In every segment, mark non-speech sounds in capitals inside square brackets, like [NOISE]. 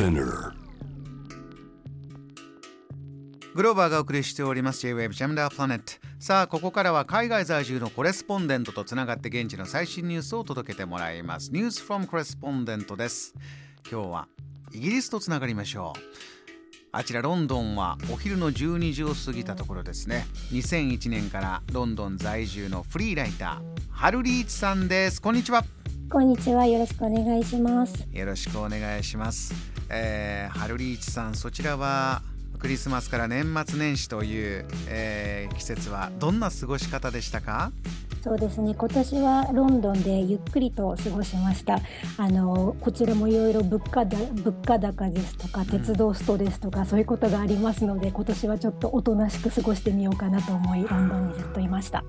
Spinner グローバーがお送りしております。J-Wave ジャムダープラネットさあここからは海外在住のコレスポンデントとつながって現地の最新ニュースを届けてもらいます。ニュースフロムコレスポンデントです。今日はイギリスとつながりましょう。あちらロンドンはお昼の12時を過ぎたところですね。2001年からロンドン在住のフリーライターハルリーチさんです。こんにちは。こんにちは。よろしくお願いします。よろしくお願いします。えー、ハルリーチさん、そちらはクリスマスから年末年始という、えー、季節はどんな過ごし方でしたか？そうですね今年はロンドンでゆっくりと過ごしましたあのこちらもいろいろ物価だ物価高ですとか鉄道ストレスとか、うん、そういうことがありますので今年はちょっとおとなしく過ごしてみようかなと思いロンドンにずっといました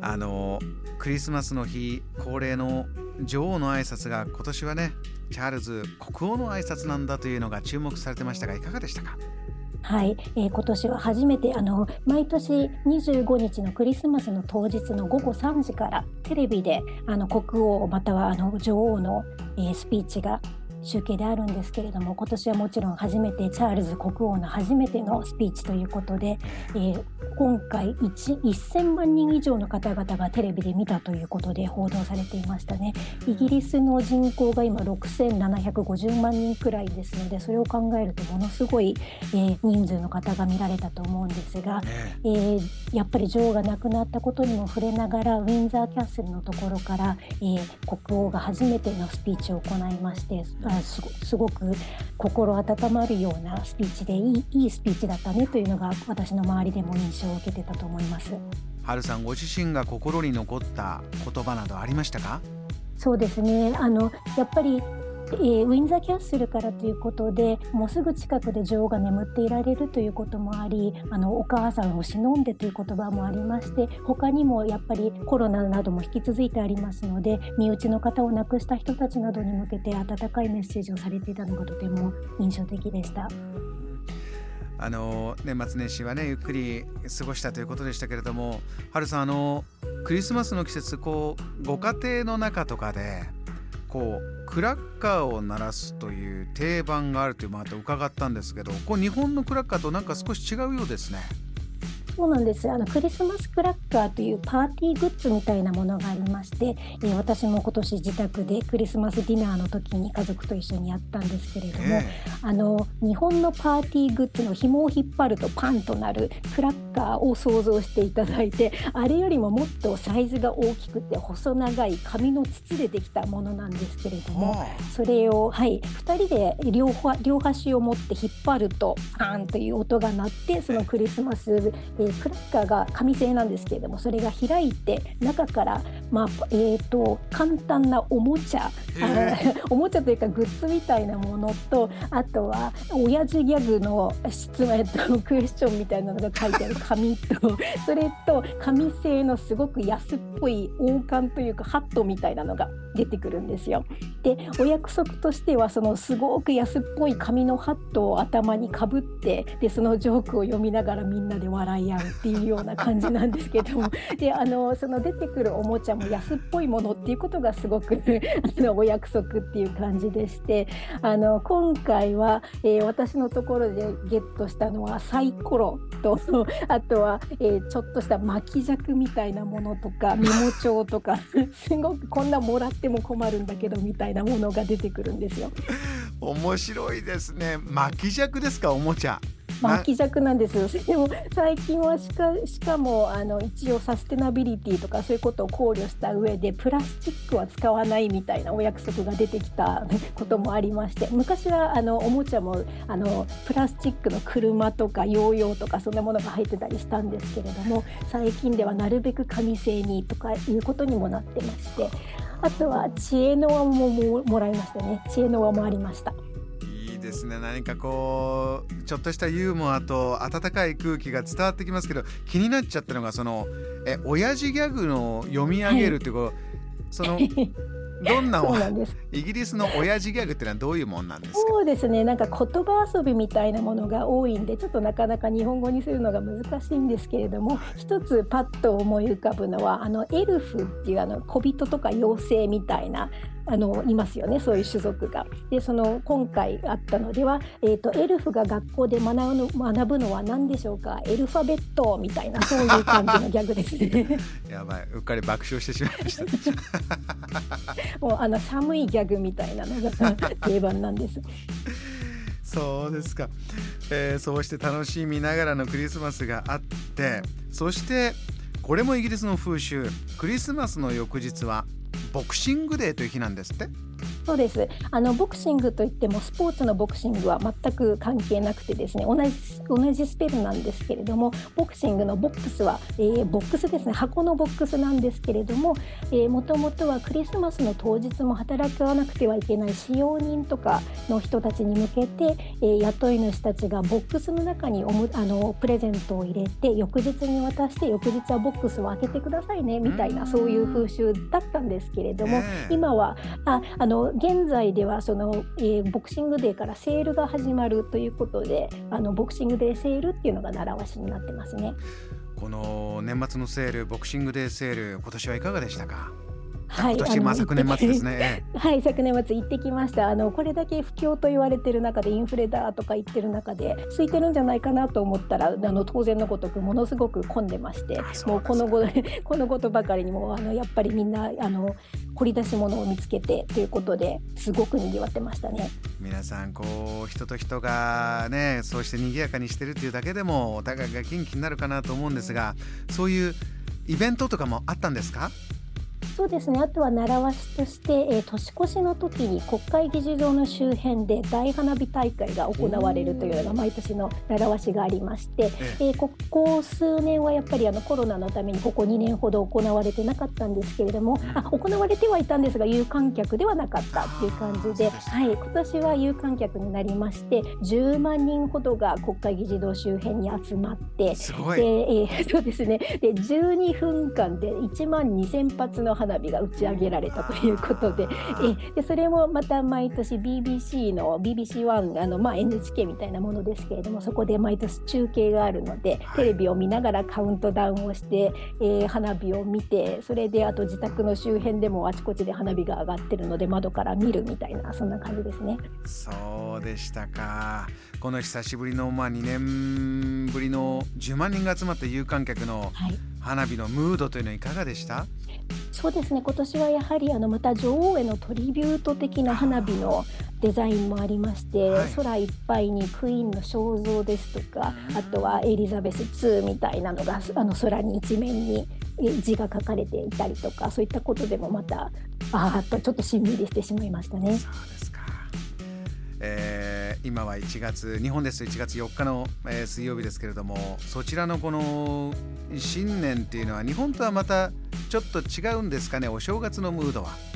あのクリスマスの日恒例の女王の挨拶が今年はねチャールズ国王の挨拶なんだというのが注目されてましたがいかがでしたか？はい、えー、今年は初めてあの毎年25日のクリスマスの当日の午後3時からテレビであの国王またはあの女王の、えー、スピーチが集計であるんですけれども今年はもちろん初めてチャールズ国王の初めてのスピーチということで、えー、今回1000万人以上の方々がテレビで見たということで報道されていましたね。イギリスの人口が今6750万人くらいですのでそれを考えるとものすごい、えー、人数の方が見られたと思うんですが、えー、やっぱり女王が亡くなったことにも触れながらウィンザーキャッスルのところから、えー、国王が初めてのスピーチを行いましてすごく心温まるようなスピーチでいいいいスピーチだったねというのが私の周りでも印象を受けてたと思います。春さんご自身が心に残った言葉などありましたか？そうですねあのやっぱりえー、ウィンザーキャッスルからということでもうすぐ近くで女王が眠っていられるということもありあのお母さんを忍んでという言葉もありまして他にもやっぱりコロナなども引き続いてありますので身内の方を亡くした人たちなどに向けて温かいメッセージをされていたのがとても印象的でした。あの年末年始はねゆっくり過ごしたということでしたけれども、はるさんあのクリスマスの季節こうご家庭の中とかでこうクラッカーを鳴らすという定番があるというまた伺ったんですけどこう日本のクラッカーとなんか少し違うようですね。そうなんです。あのクリスマスクラッカーというパーティーグッズみたいなものがありまして、えー、私も今年自宅でクリスマスディナーの時に家族と一緒にやったんですけれども、えー、あの日本のパーティーグッズの紐を引っ張るとパンとなるクラッカーを想像していただいてあれよりももっとサイズが大きくて細長い紙の筒でできたものなんですけれどもそれを、はい、2人で両両端を持って引っ張るとパンという音が鳴ってそのクリスマス、えー、クラッカーが紙製なんですけれどもそれが開いて中から、まあえーと、簡単なおもちゃ、[LAUGHS] おもちゃというかグッズみたいなものとあとは親父ギャグの質問とクエスチョンみたいなのが書いてある紙と [LAUGHS] それと紙製のすごく安っぽい王冠というかハットみたいなのが出てくるんですよ。でお約束としてはそのすごく安っぽい紙のハットを頭にかぶってでそのジョークを読みながらみんなで笑い合うっていうような感じなんですけども。[LAUGHS] であのその出てくるおもちゃも安っぽいものっていうことがすごく [LAUGHS] あのお約束っていう感じでしてあの今回は、えー、私のところでゲットしたのはサイコロと [LAUGHS] あとは、えー、ちょっとした巻き尺みたいなものとかメモ帳とかすごくこんなもらっても困るんだけどみたいなものが出てくるんですよ。面白いですね。巻き尺ですかおもちゃ巻き尺なんですよ。[LAUGHS] でも最近はしかしかもあの一応サステナビリティとかそういうことを考慮した上でプラスチックは使わないみたいなお約束が出てきた [LAUGHS] こともありまして昔はあのおもちゃもあのプラスチックの車とかヨーヨーとかそんなものが入ってたりしたんですけれども最近ではなるべく紙製にとかいうことにもなってましてあとは知恵の輪ももらいましたね知恵の輪もありました。ですね。何かこうちょっとしたユーモアと温かい空気が伝わってきますけど気になっちゃったのがそのえ親父ギャグの読み上げるっていう、はい、[LAUGHS] そのどんなイギリスの親父ギャグってのはどういうもんなんですか？そうですね。なんか言葉遊びみたいなものが多いんでちょっとなかなか日本語にするのが難しいんですけれども一つパッと思い浮かぶのはあのエルフっていうあの小人とか妖精みたいなあのいますよねそういう種族が。でその今回あったのでは、えーと、エルフが学校で学ぶの学ぶのは何でしょうか？エルファベットみたいなそういう感じのギャグですね。[LAUGHS] やばいうっかり爆笑してしまいました。[LAUGHS] もうあの寒いギャグみたいなのが定番なんです。[LAUGHS] そうですか、えー、そうして楽しみながらのクリスマスがあってそしてこれもイギリスの風習クリスマスの翌日はボクシングデーという日なんですって。そうです。あのボクシングといってもスポーツのボクシングは全く関係なくてですね同じ同じスペルなんですけれどもボクシングのボックスは、えー、ボックスですね。箱のボックスなんですけれどももともとはクリスマスの当日も働かなくてはいけない使用人とかの人たちに向けて、えー、雇い主たちがボックスの中におむあのプレゼントを入れて翌日に渡して翌日はボックスを開けてくださいねみたいなそういう風習だったんですけれども、今はああの現在ではその、えー、ボクシングデーからセールが始まるということであのボクシングデーセールっていうのが習わしになってますね。この年末のセールボクシングデーセール今年はいかがでしたか？はい、今年、まあ、昨年末ですね。はい、昨年末行ってきました。あのこれだけ不況と言われてる中でインフレだとか言ってる中で空いてるんじゃないかなと思ったらあの当然のごとくものすごく混んでまして、もうこのご [LAUGHS] このことばかりにもあのやっぱりみんなあの掘り出し物を見つけてということですごく賑わってましたね。皆さんこう人と人がねそうして賑やかにしてるっていうだけでもお互いが元気になるかなと思うんですが、そういうイベントとかもあったんですか？そうですね。あとは習わしとして、えー、年越しの時に国会議事堂の周辺で大花火大会が行われるというような毎年の習わしがありまして、えー、ここ数年はやっぱりあのコロナのためにここ2年ほど行われてなかったんですけれどもあ行われてはいたんですが有観客ではなかったっていう感じで、はい、今年は有観客になりまして10万人ほどが国会議事堂周辺に集まってで、えー、[LAUGHS] そうですね。で12分間で1万2000発の花火が打ち上げられたということで。えでそれもまた毎年 BBC の BBC1 あの、まあ、NHK みたいなものですけれどもそこで毎年中継があるのでテレビを見ながらカウントダウンをして、えー、花火を見てそれであと自宅の周辺でもあちこちで花火が上がってるので窓から見るみたいなそんな感じですね。そうでしたか。この久しぶりの、まあ、2年ぶりの10万人が集まった有観客の花火のムードというのはいかがでした、はいそうですね。今年はやはりあのまた女王へのトリビュート的な花火のデザインもありまして、はい、空いっぱいにクイーンの肖像ですとかあとはエリザベス2みたいなのがあの空に一面に字が書かれていたりとかそういったことでもまたあっとちょっとしんみりしてしまいましたね。そうですか、えー今は1月日本ですと1月4日の、えー、水曜日ですけれどもそちらのこの新年っていうのは日本とはまたちょっと違うんですかねお正月のムードは。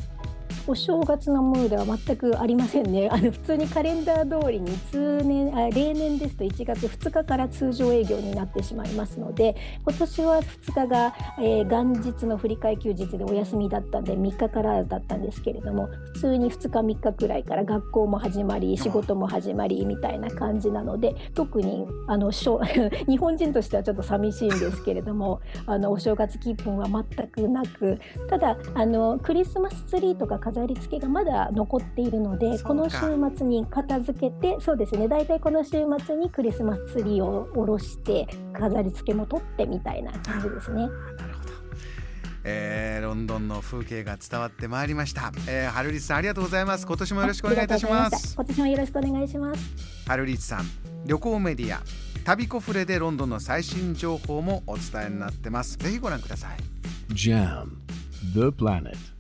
お正月のムードは全くありませんね。[LAUGHS] あの普通にカレンダー通りに通年あ例年ですと1月2日から通常営業になってしまいますので今年は2日が、えー、元日の振り替え休日でお休みだったんで3日からだったんですけれども普通に2日3日くらいから学校も始まり仕事も始まりみたいな感じなので特にあの [LAUGHS] 日本人としてはちょっと寂しいんですけれどもあのお正月気分は全くなくただあのクリスマスツリーとか飾り付けがまだ残っているのでこの週末に片付けてそうですね。大体この週末にクリスマスツリーを下ろして飾り付けも取ってみたいな感じですね。なるほど。えー、ロンドンの風景が伝わってまいりました、えー、ハルリスさんありがとうございます。今年もよろしくお願いいたします。今年もよろしくお願いします。ハルリスさん旅行メディア。旅コフレでロンドンの最新情報もお伝えになってます。ぜひご覧ください。JAM The Planet